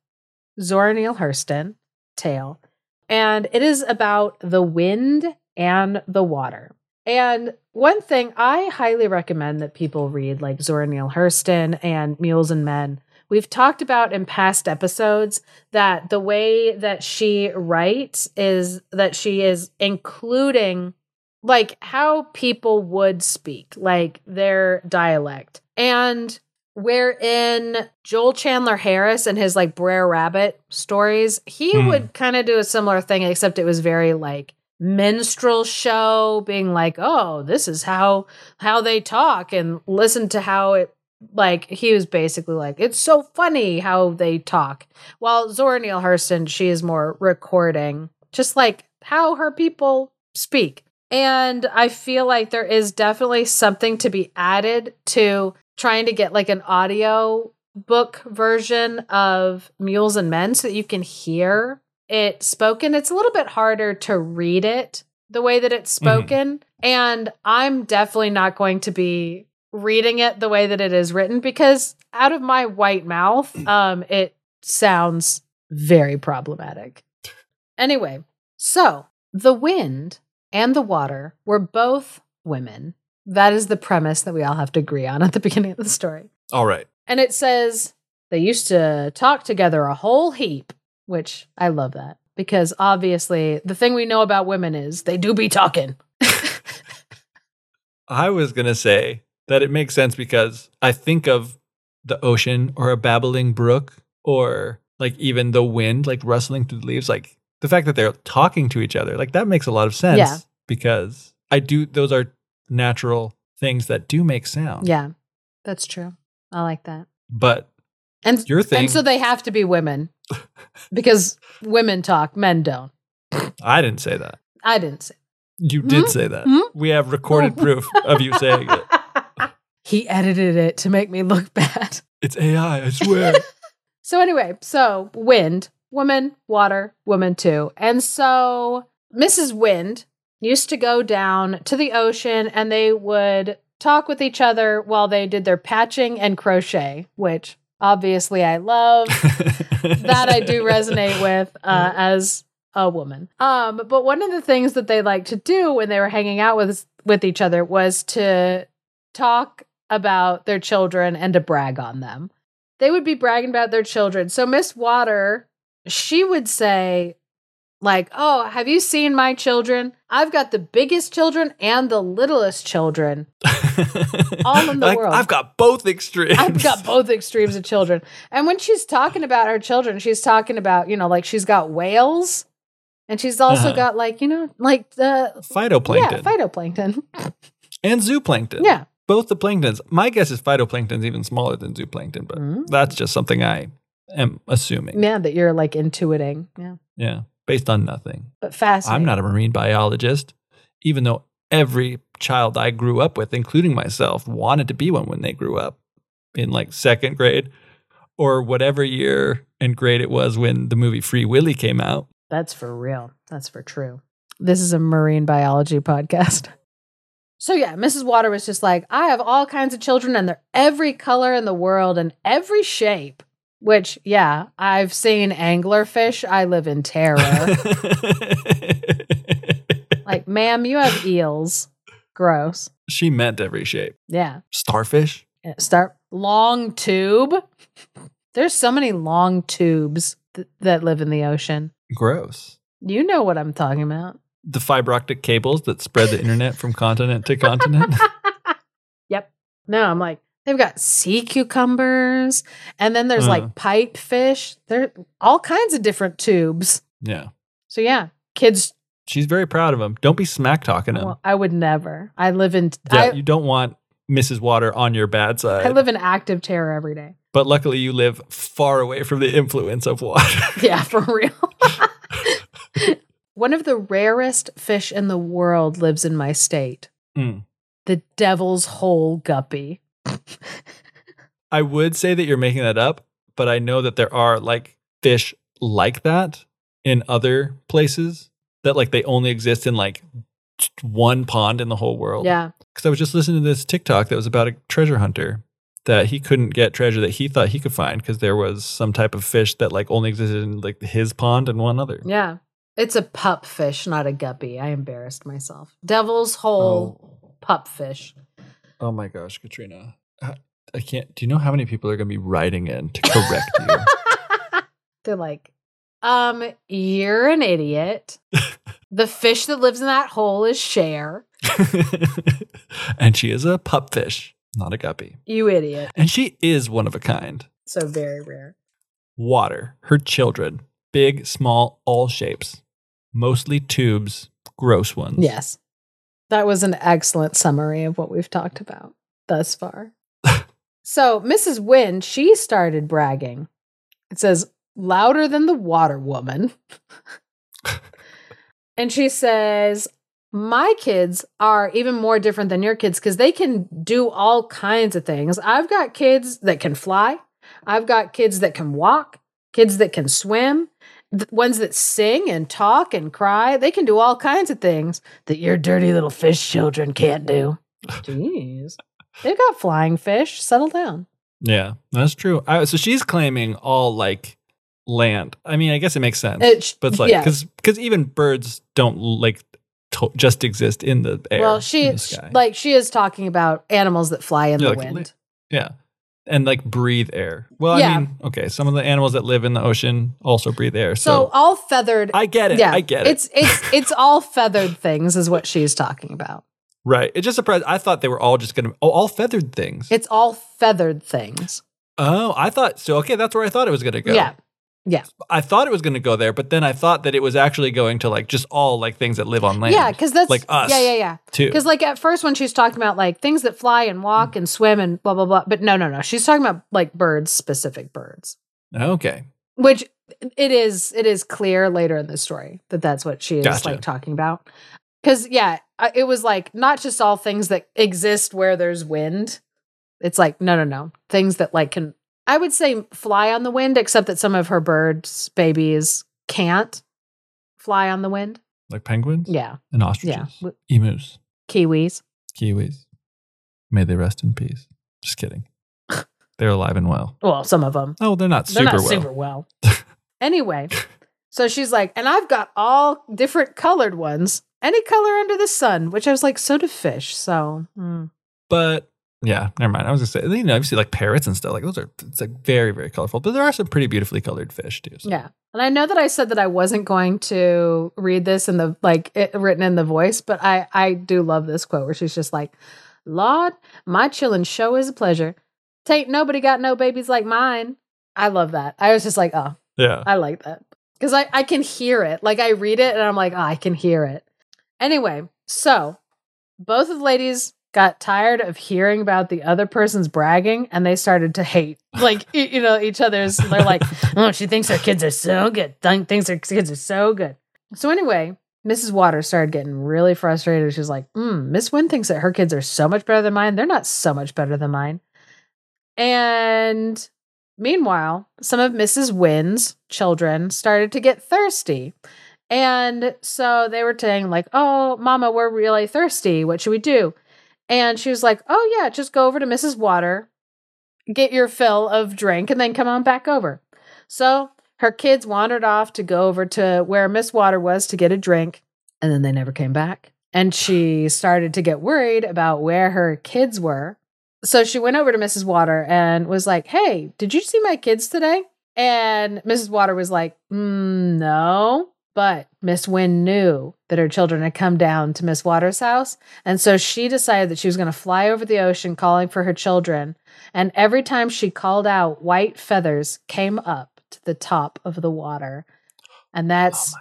Zora Neale Hurston tale, and it is about the wind and the water. And one thing I highly recommend that people read, like Zora Neale Hurston and Mules and Men. We've talked about in past episodes that the way that she writes is that she is including like how people would speak, like their dialect. And wherein Joel Chandler Harris and his like Brer Rabbit stories, he Hmm. would kind of do a similar thing, except it was very like minstrel show, being like, oh, this is how how they talk, and listen to how it like he was basically like, it's so funny how they talk. While Zora Neale Hurston, she is more recording, just like how her people speak. And I feel like there is definitely something to be added to trying to get like an audio book version of Mules and Men so that you can hear it spoken. It's a little bit harder to read it the way that it's spoken. And I'm definitely not going to be reading it the way that it is written because out of my white mouth, um, it sounds very problematic. Anyway, so the wind and the water were both women. That is the premise that we all have to agree on at the beginning of the story. All right. And it says they used to talk together a whole heap, which I love that because obviously the thing we know about women is they do be talking. I was going to say that it makes sense because I think of the ocean or a babbling brook or like even the wind like rustling through the leaves like the fact that they're talking to each other like that makes a lot of sense Yeah. because I do those are natural things that do make sound. Yeah, that's true. I like that. But And your thing and so they have to be women because women talk, men don't. I didn't say that. I didn't say. You did Hmm? say that. Hmm? We have recorded proof of you saying it. he edited it to make me look bad. It's AI, I swear. So anyway, so wind, woman, water, woman too. And so Mrs. Wind used to go down to the ocean and they would talk with each other while they did their patching and crochet, which obviously I love. that I do resonate with uh, as a woman. Um, but one of the things that they liked to do when they were hanging out with with each other was to talk about their children and to brag on them. They would be bragging about their children. So Miss Water, she would say, like, oh, have you seen my children? I've got the biggest children and the littlest children. All in the Like, world. I've got both extremes. I've got both extremes of children. And when she's talking about her children, she's talking about, you know, like she's got whales and she's also Uh-huh. got like, you know, like the phytoplankton yeah, phytoplankton. and zooplankton. yeah. both the planktons. My guess is phytoplankton's even smaller than zooplankton, but Mm. that's just something I am assuming. Yeah, that you're like intuiting. Yeah. Yeah, based on nothing. But fast. I'm not a marine biologist, even though every child I grew up with, including myself, wanted to be one when they grew up in like second grade or whatever year and grade it was when the movie Free Willy came out. That's for real. That's for true. This is a marine biology podcast. So yeah, Mrs. Water was just like, I have all kinds of children and they're every color in the world and every shape. Which, yeah, I've seen anglerfish. I live in terror. like, ma'am, you have eels. Gross. she meant every shape. Yeah. Starfish? Start long tube. There's so many long tubes th- that live in the ocean. Gross. You know what I'm talking about. The fiber optic cables that spread the internet from continent to continent. yep. No, I'm like, they've got sea cucumbers, and then there's Uh. like pipe fish. There all kinds of different tubes. Yeah. So yeah, kids. She's very proud of him. Don't be smack talking him. Well, I would never. I live in. yeah, I, you don't want Mrs. Water on your bad side. I live in active terror every day. but luckily, you live far away from the influence of water. Yeah, for real. One of the rarest fish in the world lives in my state. Mm. The devil's hole guppy. I would say that you're making that up, but I know that there are like fish like that in other places that like they only exist in like one pond in the whole world. Yeah. Because I was just listening to this TikTok that was about a treasure hunter that he couldn't get treasure that he thought he could find because there was some type of fish that like only existed in like his pond and one other. Yeah. It's a pup fish, not a guppy. I embarrassed myself. Devil's hole oh. pup fish. Oh my gosh, Katrina. I- I can't. Do you know how many people are going to be writing in to correct you? They're like, um, you're an idiot. the fish that lives in that hole is Cher. and she is a pupfish, not a guppy. You idiot. And she is one of a kind. So very rare. Water, her children, big, small, all shapes, mostly tubes, gross ones. Yes. That was an excellent summary of what we've talked about thus far. So, Mrs. Wind, she started bragging. It says, louder than the water woman. and she says, My kids are even more different than your kids because they can do all kinds of things. I've got kids that can fly, I've got kids that can walk, kids that can swim, ones that sing and talk and cry. They can do all kinds of things that your dirty little fish children can't do. Jeez. They've got flying fish. Settle down. Yeah, that's true. I, so she's claiming all like land. I mean, I guess it makes sense. It but it's like, yeah. because even birds don't like to- just exist in the air. well, she like she is talking about animals that fly in Yeah, the like li- wind. Yeah. And like breathe air. Well, Yeah. I mean, okay, some of the animals that live in the ocean also breathe air. so, So, all feathered. I get it. yeah, I get it. It's it's it's all feathered things, is what she's talking about. Right. It just surprised. I thought they were all just going to, oh, all feathered things. It's all feathered things. oh, I thought, so okay, that's where I thought it was going to go. Yeah, Yeah. I thought it was going to go there, but then I thought that it was actually going to like just all like things that live on land. yeah, because that's Like us. Yeah, yeah, yeah. too. Because like at first when she's talking about like things that fly and walk and swim and blah blah blah, but no, no, no, she's talking about like birds, specific birds, Okay. which it is. It is clear later in the story that that's what she is Gotcha. like talking about. Because yeah, it was like not just all things that exist where there's wind. It's like no, no, no, things that like can I would say fly on the wind, except that some of her birds, babies, can't fly on the wind. Like penguins Yeah. and ostriches, Yeah. Emus, Kiwis. kiwis. May they rest in peace. Just kidding. They're alive and well. Well, some of them. Oh, they're not They're not well. super well. anyway, so she's like, and I've got all different colored ones, any color under the sun, which I was like, so do fish. So, hmm. But yeah, never mind. I was gonna say, you know, see like parrots and stuff. Like those are it's like very, very colorful. But there are some pretty beautifully colored fish too. so- yeah. And I know that I said that I wasn't going to read this in the like it, written in the voice, but I I do love this quote where she's just like, "Lord, my chillin' show is a pleasure. Tain't nobody got no babies like mine." I love that. I was just like, "Oh, Yeah. I like that because I, I can hear it. Like I read it and I'm like, oh, I can hear it. Anyway, so both of the ladies got tired of hearing about the other person's bragging and they started to hate like you know each other's they're like oh she thinks her kids are so good Th- thinks her kids are so good so anyway mrs waters started getting really frustrated she's like mm, miss Wind thinks that her kids are so much better than mine they're not so much better than mine and Meanwhile, some of Mrs. Wind's children started to get thirsty. And so they were saying, like, oh, mama, we're really thirsty. What should we do? And she was like, oh, yeah, just go over to Mrs. Water, get your fill of drink, and then come on back over. So her kids wandered off to go over to where Miss Water was to get a drink, and then they never came back. And she started to get worried about where her kids were. So she went over to Mrs. Water and was like, Hey, did you see my kids today? And Mrs. Water was like, mm, No. But Miss Wind knew that her children had come down to Miss Water's house. And so she decided that she was going to fly over the ocean calling for her children. And every time she called out, white feathers came up to the top of the water. And Oh that's my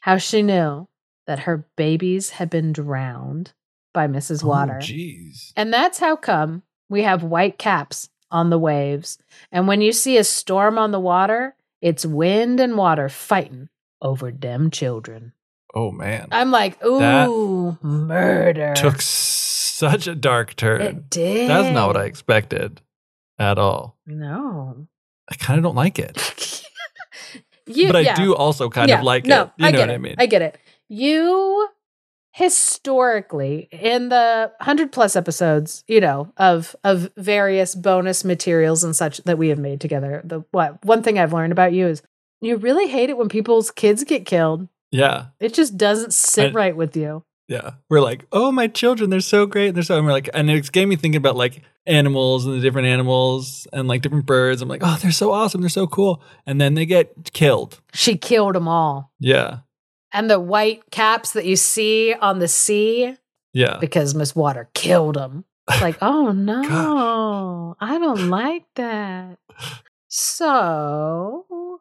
how she knew that her babies had been drowned by Mrs. Oh, Water. Jeez. And that's how come we have white caps on the waves. And when you see a storm on the water, it's wind and water fighting over them children. Oh man. I'm like, ooh, That murder. Took such a dark turn. it did. That's not what I expected at all. No. I kind of don't like it. you, but I yeah. do also kind Yeah, of like no, it. You I know get what it. I mean? I get it. You historically in the 100 plus episodes, you know, of of various bonus materials and such that we have made together. The what one thing I've learned about you is you really hate it when people's kids get killed. yeah. It just doesn't sit I- right with you. Yeah. We're like, oh, my children, they're so great. They're so, and we're like, and it gave me thinking about like animals and the different animals and like different birds. I'm like, oh, they're so awesome. They're so cool. And then they get killed. She killed them all. Yeah. And the white caps that you see on the sea Yeah. because Miss Water killed them. Like, oh no, I don't like that. So,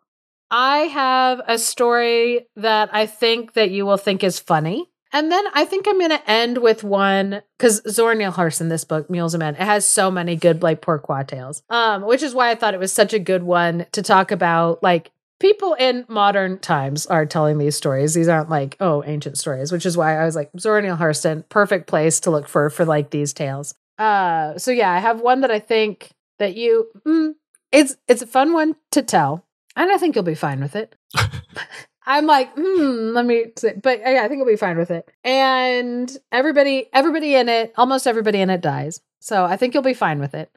I have a story that I think that you will think is funny. And then I think I'm going to end with one because Zora Neale Hurston, this book, Mules and Men, it has so many good like pourquoi tales. Um, which is why I thought it was such a good one to talk about. Like people in modern times are telling these stories. These aren't like oh ancient stories, which is why I was like Zora Neale Hurston, perfect place to look for for like these tales. Uh, so yeah, I have one that I think that you mm, it's it's a fun one to tell, and I think you'll be fine with it. I'm like, hmm, let me, say, but yeah, I think I'll be fine with it. And everybody, everybody in it, almost everybody in it dies. So I think you'll be fine with it.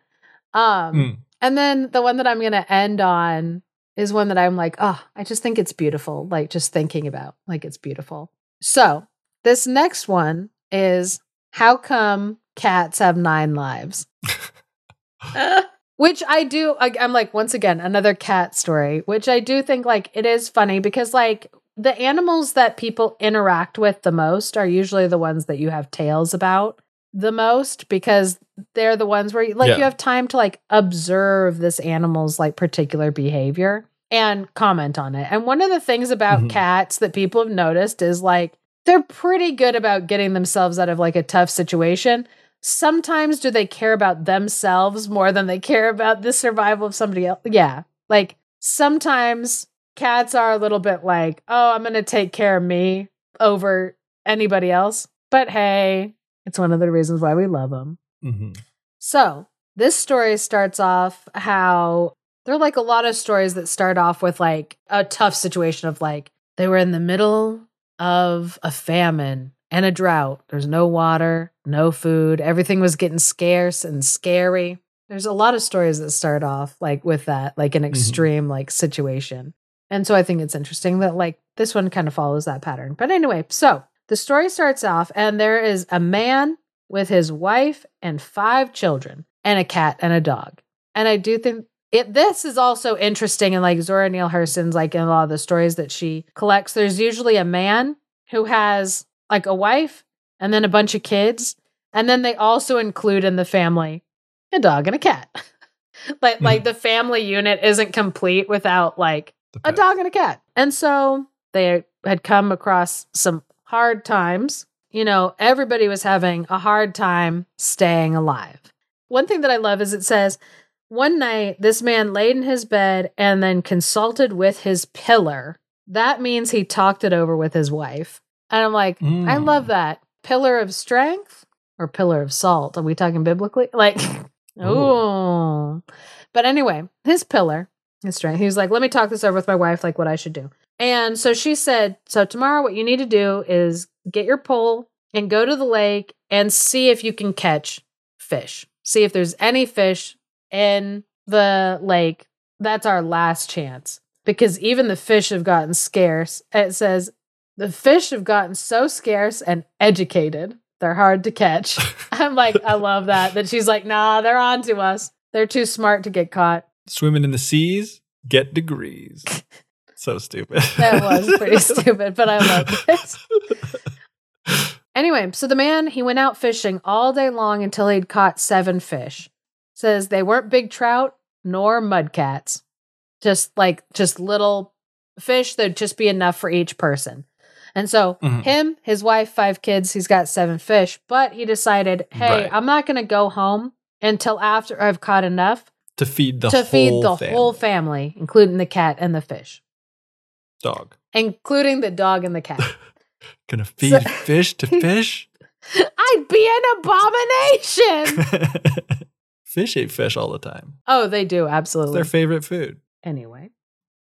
Um, Mm. and then the one that I'm going to end on is one that I'm like, oh, I just think it's beautiful. Like just thinking about, like it's beautiful. So this next one is how come cats have nine lives? which I do. I, I'm like, once again, another cat story, which I do think like it is funny because like the animals that people interact with the most are usually the ones that you have tales about the most because they're the ones where you, like Yeah. you have time to like observe this animal's like particular behavior and comment on it. And one of the things about Mhm. cats that people have noticed is like they're pretty good about getting themselves out of like a tough situation. Sometimes do they care about themselves more than they care about the survival of somebody else? Yeah. Like sometimes cats are a little bit like, "Oh, I'm going to take care of me over anybody else." But hey, it's one of the reasons why we love them. hmm So, this story starts off how there are like a lot of stories that start off with like a tough situation of like they were in the middle of a famine and a drought. There's no water, no food. Everything was getting scarce and scary. There's a lot of stories that start off like with that, like an mm-hmm. extreme like situation. And so I think it's interesting that like this one kind of follows that pattern. But anyway, so the story starts off and there is a man with his wife and five children and a cat and a dog. And I do think it this is also interesting and like Zora Neale Hurston's like in a lot of the stories that she collects, there's usually a man who has like a wife and then a bunch of kids. And then they also include in the family a dog and a cat. like Hmm. like the family unit isn't complete without like a dog and a cat. And so they had come across some hard times. You know, everybody was having a hard time staying alive. One thing that I love is it says, one night this man laid in his bed and then consulted with his pillar. That means he talked it over with his wife. And I'm like, I Mm. love that. Pillar of strength or pillar of salt? Are we talking biblically? Like, oh. But anyway, his pillar, his strength. He was like, let me talk this over with my wife, like what I should do. And so she said, so tomorrow what you need to do is get your pole and go to the lake and see if you can catch fish. See if there's any fish in the lake. That's our last chance because even the fish have gotten scarce. It says the fish have gotten so scarce and educated. They're hard to catch. I'm like, I love that. That she's like, nah, they're on to us. They're too smart to get caught. Swimming in the seas, get degrees. so stupid. That was pretty stupid, but I love it. Anyway, so the man, he went out fishing all day long until he'd caught seven fish. Says they weren't big trout nor mudcats. Just like just little fish that'd just be enough for each person. And so Mhm. him, his wife, five kids, he's got seven fish, but he decided, hey, Right. I'm not gonna go home until after I've caught enough to feed the to whole feed the family. whole family, including the cat and the fish. dog. Including the dog and the cat. Gonna feed So- fish to fish. I'd be an abomination. fish eat fish all the time. oh, they do, It's absolutely. their favorite food. anyway.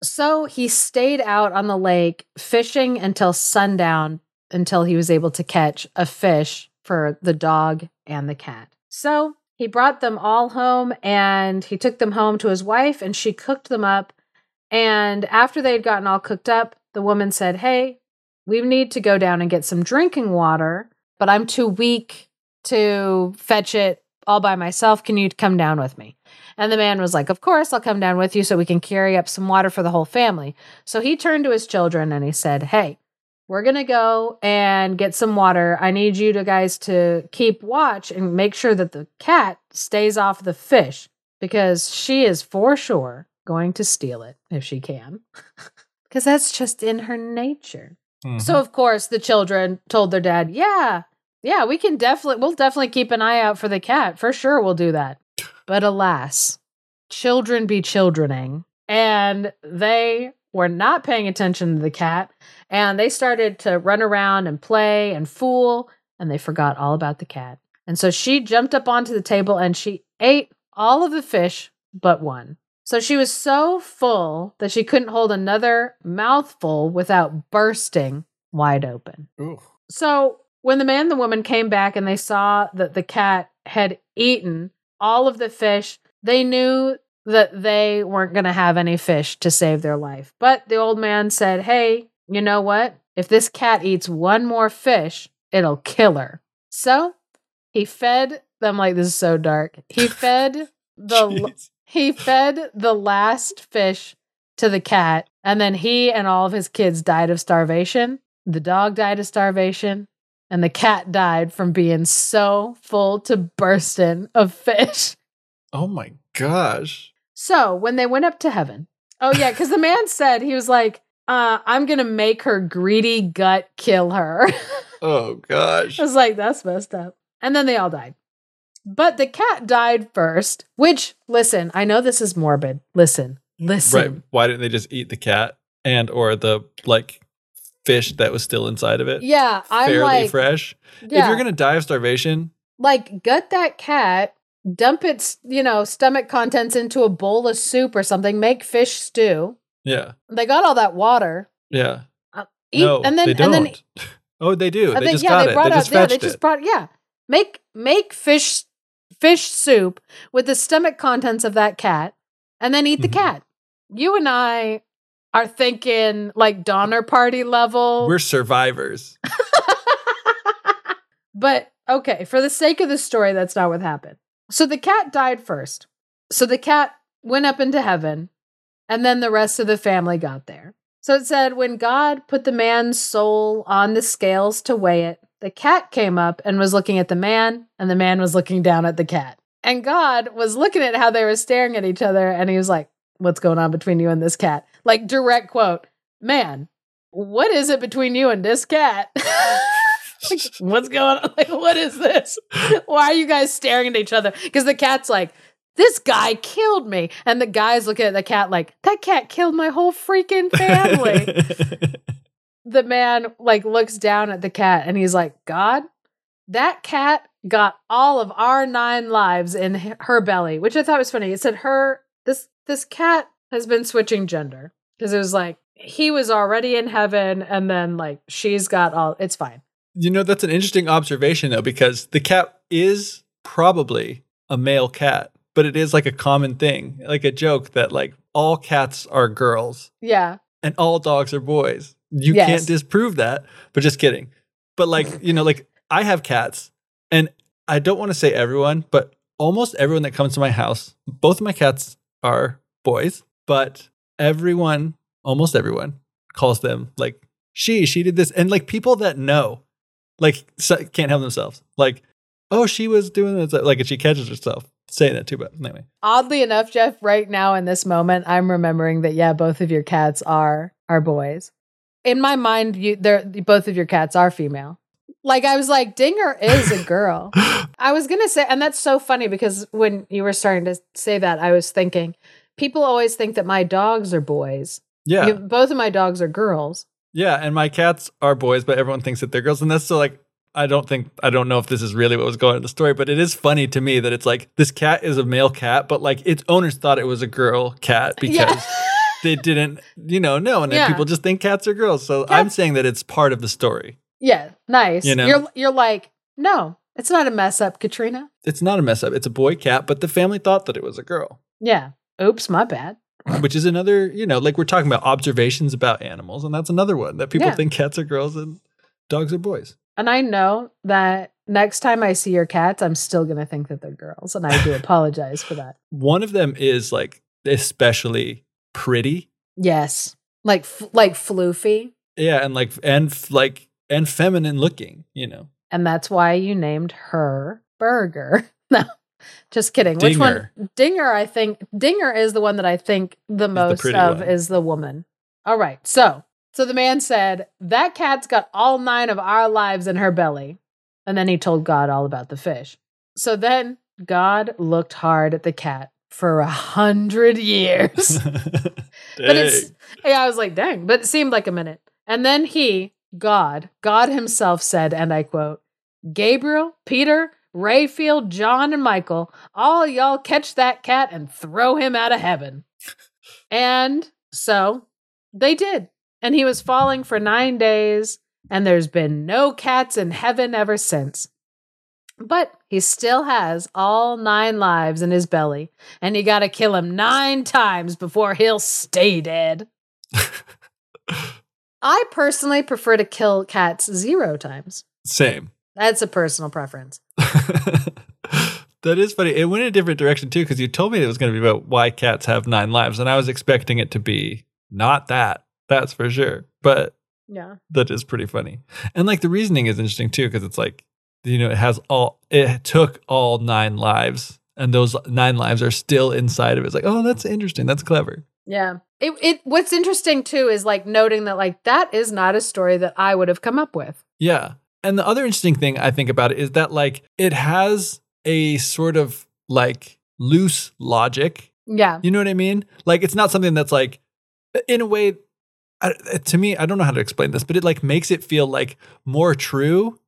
So he stayed out on the lake fishing until sundown until he was able to catch a fish for the dog and the cat. So he brought them all home and he took them home to his wife and she cooked them up. And after they had gotten all cooked up, the woman said, Hey, we need to go down and get some drinking water, but I'm too weak to fetch it all by myself. Can you come down with me? And the man was like, Of course, I'll come down with you so we can carry up some water for the whole family. So he turned to his children and he said, Hey, we're going to go and get some water. I need you to guys to keep watch and make sure that the cat stays off the fish because she is for sure going to steal it if she can. Because that's just in her nature. Mhm. So of course the children told their dad, "Yeah, yeah, we can definitely we'll definitely keep an eye out for the cat. For sure we'll do that." But alas, children be childrening, and they were not paying attention to the cat, and they started to run around and play and fool, and they forgot all about the cat. And so she jumped up onto the table and she ate all of the fish but one. So she was so full that she couldn't hold another mouthful without bursting wide open. Ooh. So when the man and the woman came back and they saw that the cat had eaten all of the fish, they knew that they weren't going to have any fish to save their life. But the old man said, Hey, you know what? If this cat eats one more fish, it'll kill her. So he fed them like this is so dark. He fed the he fed the last fish to the cat, and then he and all of his kids died of starvation. The dog died of starvation, and the cat died from being so full to bursting of fish. Oh my gosh. So when they went up to heaven, oh yeah, because the man said he was like, uh, "I'm gonna make her greedy gut kill her." Oh gosh. I was like, "That's messed up." And then they all died. But the cat died first, which, listen, I know this is morbid. Listen, listen. Right. Why didn't they just eat the cat and or the like fish that was still inside of it? Yeah, I'm Fairly like, fresh. yeah, If you're gonna die of starvation, like gut that cat dump its, you know, stomach contents into a bowl of soup or something, make fish stew. Yeah. They got all that water. Yeah. Eat, no, and then they don't. and then oh, they do. I They think just yeah, got they it. brought They out just yeah, they just it. brought yeah. Make make fish fish soup with the stomach contents of that cat and then eat the Mhm. cat. You and I are thinking like Donner Party level. We're survivors. but okay, for the sake of the story, that's not what happened. So the cat died first. So the cat went up into heaven, and then the rest of the family got there. So it said, when God put the man's soul on the scales to weigh it, the cat came up and was looking at the man, and the man was looking down at the cat. And God was looking at how they were staring at each other, and he was like, What's going on between you and this cat? Like, direct quote, Man, what is it between you and this cat? Like, what's going on? Like, what is this? Why are you guys staring at each other? Because the cat's like, this guy killed me. And the guy's looking at the cat like, that cat killed my whole freaking family. the man like looks down at the cat and he's like, God, that cat got all of our nine lives in her belly, which I thought was funny. It said her this this cat has been switching gender because it was like he was already in heaven and then like she's got all it's fine. you know, that's an interesting observation though, because the cat is probably a male cat, but it is like a common thing, like a joke that like all cats are girls Yeah. and all dogs are boys. You Yes. can't disprove that, but just kidding. But like, you know, like I have cats and I don't want to say everyone, but almost everyone that comes to my house, both of my cats are boys, but everyone, almost everyone calls them like she, she did this. And like people that know, like can't help themselves. Like, oh, she was doing this. Like, and she catches herself saying that too. But anyway, Oddly enough, Jeff, right now in this moment, I'm remembering that yeah, both of your cats are are boys. In my mind, you they're both of your cats are female. Like I was like, Dinger is a girl. I was gonna say, and that's so funny because when you were starting to say that, I was thinking, people always think that my dogs are boys. yeah. You- both of my dogs are girls. Yeah, and my cats are boys, but everyone thinks that they're girls, and that's so like I don't think I don't know if this is really what was going on in the story, but it is funny to me that it's like this cat is a male cat, but like its owners thought it was a girl cat because Yeah. they didn't, you know, know, and then Yeah. people just think cats are girls. So I'm saying that it's part of the story. Yeah, nice. You know? You're you're like, no, it's not a mess up, Katrina. It's not a mess up. It's a boy cat, but the family thought that it was a girl, Yeah. Oops, my bad. which is another, you know, like we're talking about observations about animals, and that's another one that people Yeah. think cats are girls and dogs are boys. And I know that next time I see your cats, I'm still going to think that they're girls. And I do apologize for that. One of them is like especially pretty. Yes. Like, f- like floofy. Yeah, and like and f- like and feminine looking, you know. And that's why you named her Burger. no, just kidding. Which one? Dinger, I think. Dinger is the one that I think the most pretty of one. is the woman. All right. So, so the man said, that cat's got all nine of our lives in her belly. And then he told God all about the fish. So then God looked hard at the cat for a hundred years. But it's yeah, I was like, dang, but it seemed like a minute. And then he, God, God himself said, and I quote, Gabriel, Peter, Rayfield, John, and Michael, all y'all catch that cat and throw him out of heaven. and so they did. And he was falling for nine days, and there's been no cats in heaven ever since. But he still has all nine lives in his belly, and you gotta kill him nine times before he'll stay dead. I personally prefer to kill cats zero times. Same. That's a personal preference. that is funny. It went in a different direction too because you told me it was going to be about why cats have nine lives, and I was expecting it to be not that. That's for sure. But Yeah. that is pretty funny. And like the reasoning is interesting too because it's like you know it has all it took all nine lives, and those nine lives are still inside of it. It's like oh that's interesting. That's clever. Yeah. It it what's interesting too is like noting that like that is not a story that I would have come up with. Yeah. And the other interesting thing I think about it is that like it has a sort of like loose logic. Yeah. You know what I mean? Like it's not something that's like in a way I, to me I don't know how to explain this, but it like makes it feel like more true,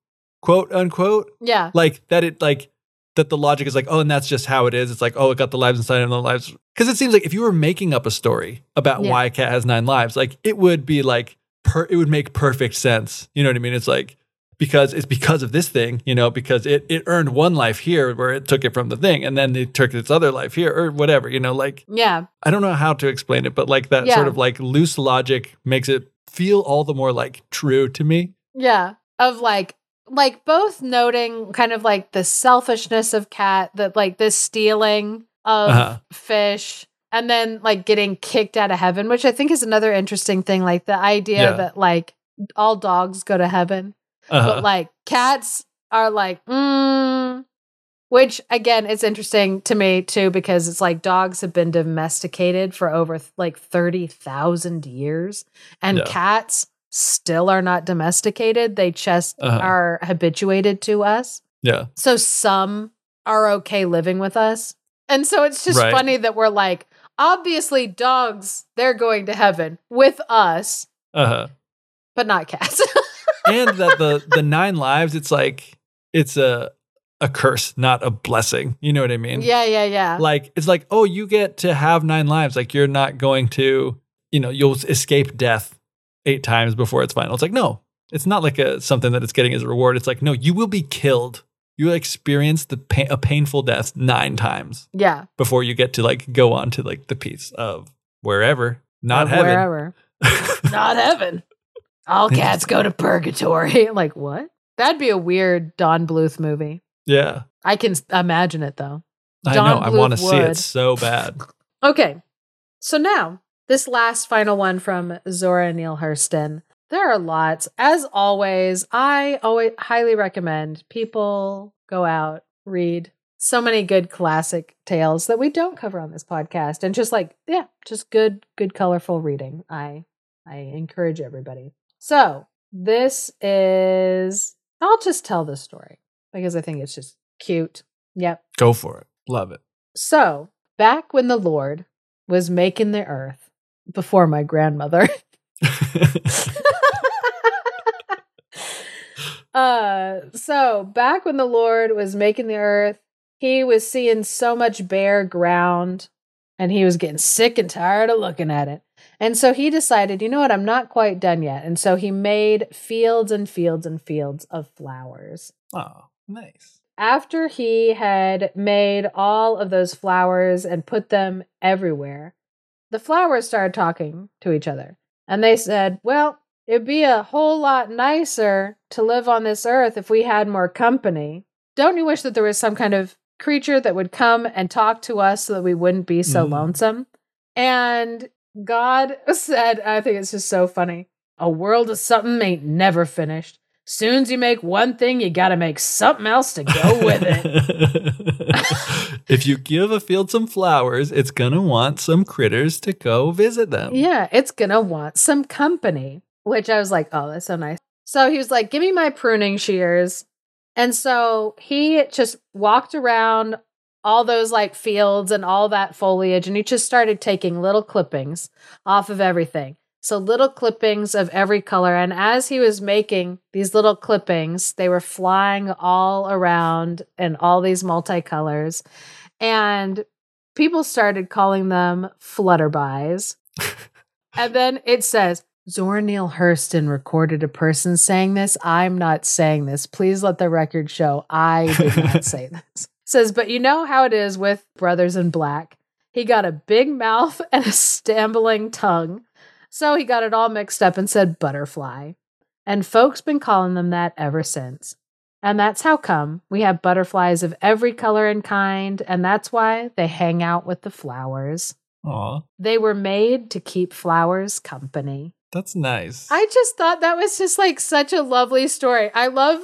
quote unquote. Yeah. Like that it like that the logic is like, oh, and that's just how it is. It's like, oh, it got the lives inside and the lives. Because it seems like if you were making up a story about Yeah. why a cat has nine lives, like it would be like, per- it would make perfect sense. You know what I mean? It's like, because it's because of this thing, you know, because it, it earned one life here where it took it from the thing and then it took its other life here or whatever, you know, like Yeah. I don't know how to explain it, but like that Yeah. sort of like loose logic makes it feel all the more like true to me. Yeah. Of like like both noting kind of like the selfishness of cat that like this stealing of Uh-huh. fish and then like getting kicked out of heaven, which I think is another interesting thing like the idea Yeah. that like all dogs go to heaven, Uh-huh. but like cats are like mm, which again it's interesting to me too because it's like dogs have been domesticated for over like 30,000 years and Yeah. cats still are not domesticated they just Uh-huh. are habituated to us yeah. so some are okay living with us and so it's just Right. funny that we're like obviously dogs they're going to heaven with us Uh-huh. but not cats and that the the nine lives it's like it's a a curse not a blessing you know what i mean yeah yeah yeah like it's like oh you get to have nine lives like you're not going to you know you'll escape death eight times before it's final. It's like no it's not like a something that it's getting as a reward. It's like no you will be killed. You will experience the pa- a painful death nine times yeah. before you get to like go on to like the peace of wherever. Not Of heaven. wherever. Not heaven. All cats go to purgatory. like what? That'd be a weird Don Bluth movie. yeah. I can imagine it though. i Don know. I want to Bluth see it so bad. Okay, so now this last final one from Zora Neale Hurston. There are lots. As always, I always highly recommend people go out read so many good classic tales that we don't cover on this podcast, and just like yeah, just good, good, colorful reading. I I encourage everybody. So this is. I'll just tell this story because I think it's just cute. Yep. go for it love it So, back when the Lord was making the earth, before my grandmother, uh, so back when the Lord was making the earth, he was seeing so much bare ground and he was getting sick and tired of looking at it. And so he decided, you know what, I'm not quite done yet. And so he made fields and fields and fields of flowers oh nice after he had made all of those flowers and put them everywhere, the flowers started talking to each other. And they said, Well, it'd be a whole lot nicer to live on this earth if we had more company. Don't you wish that there was some kind of creature that would come and talk to us so that we wouldn't be so Mm. lonesome? And God said, I think it's just so funny. A world of something ain't never finished. Soon's you make one thing, you gotta make something else to go with it. if you give a field some flowers, it's gonna want some critters to go visit them. Yeah, it's gonna want some company. Which I was like, oh, that's so nice. So he was like, give me my pruning shears. And so he just walked around all those like fields and all that foliage and he just started taking little clippings off of everything. So little clippings of every color. And as he was making these little clippings, they were flying all around in all these multicolors. And people started calling them flutterbys. and then it says, Zora Neale Hurston recorded a person saying this. I'm not saying this. Please let the record show I did not say this. Says, but you know how it is with Brothers in Black. He got a big mouth and a stumbling tongue. So he got it all mixed up and said butterfly. And folks been calling them that ever since. And that's how come we have butterflies of every color and kind, and that's why they hang out with the flowers. Aw, They were made to keep flowers company. that's nice. I just thought that was just like such a lovely story. I love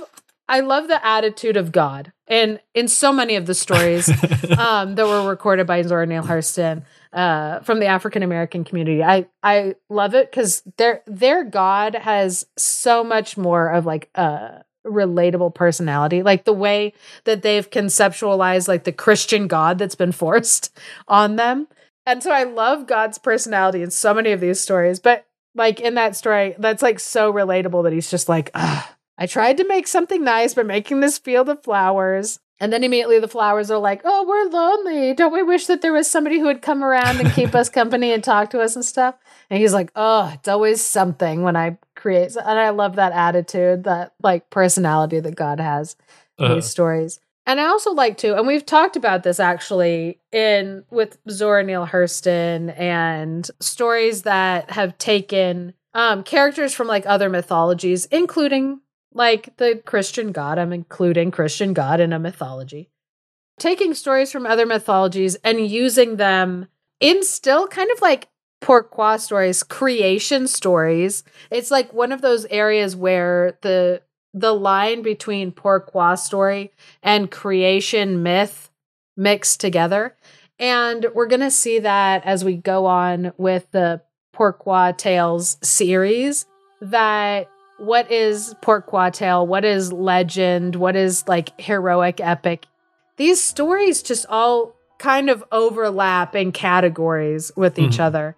I love the attitude of God. And in so many of the stories um, that were recorded by Zora Neale Hurston uh, from the African American community. I I love it because their their God has so much more of like a relatable personality, like the way that they've conceptualized like the Christian God that's been forced on them. And so I love God's personality in so many of these stories, but like in that story, that's like so relatable that he's just like, I tried to make something nice by making this field of flowers. And then immediately the flowers are like, "Oh, we're lonely. Don't we wish that there was somebody who would come around and keep us company and talk to us and stuff?" And he's like, "Oh, it's always something when I create." And I love that attitude, that like personality that God has in Uh, these stories. And I also like to, and we've talked about this actually in with Zora Neale Hurston and stories that have taken um, characters from like other mythologies, including like the Christian God. I'm including Christian God in a mythology. Taking stories from other mythologies and using them in still kind of like pourquoi stories, creation stories. It's like one of those areas where the the line between pourquoi story and creation myth mixed together. And we're going to see that as we go on with the Pourquoi Tales series that what is Pourquoi Tale, what is legend, what is like heroic epic. These stories just all kind of overlap in categories with each Mhm. other.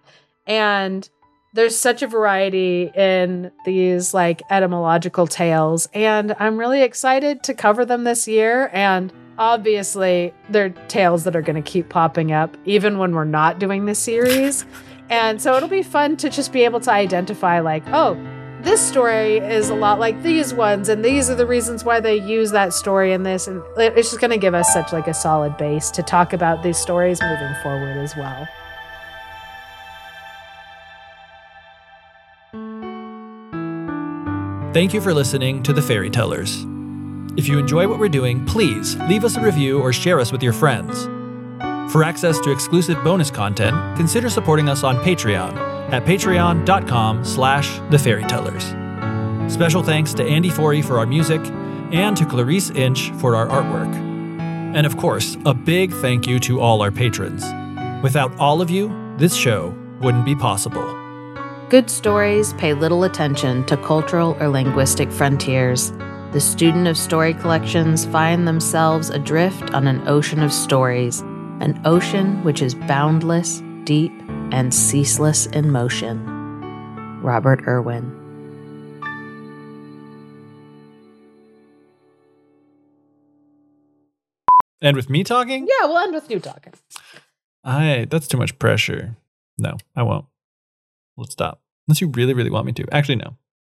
And there's such a variety in these like etymological tales and i'm really excited to cover them this year and obviously they're tales that are going to keep popping up even when we're not doing this series and so it'll be fun to just be able to identify like oh this story is a lot like these ones and these are the reasons why they use that story in this and it's just going to give us such like a solid base to talk about these stories moving forward as well Thank you for listening to The Fairy Tellers. If you enjoy what we're doing, please leave us a review or share us with your friends. For access to exclusive bonus content, consider supporting us on Patreon at patreon.com slash thefairytellers. Special thanks to Andy Forey for our music and to Clarice Inch for our artwork. And of course, a big thank you to all our patrons. Without all of you, this show wouldn't be possible. Good stories pay little attention to cultural or linguistic frontiers. The student of story collections find themselves adrift on an ocean of stories, an ocean which is boundless, deep, and ceaseless in motion. Robert Irwin. And with me talking? Yeah, we'll end with you talking. I that's too much pressure. No, I won't. Let's stop. Unless you really, really want me to. Actually, no.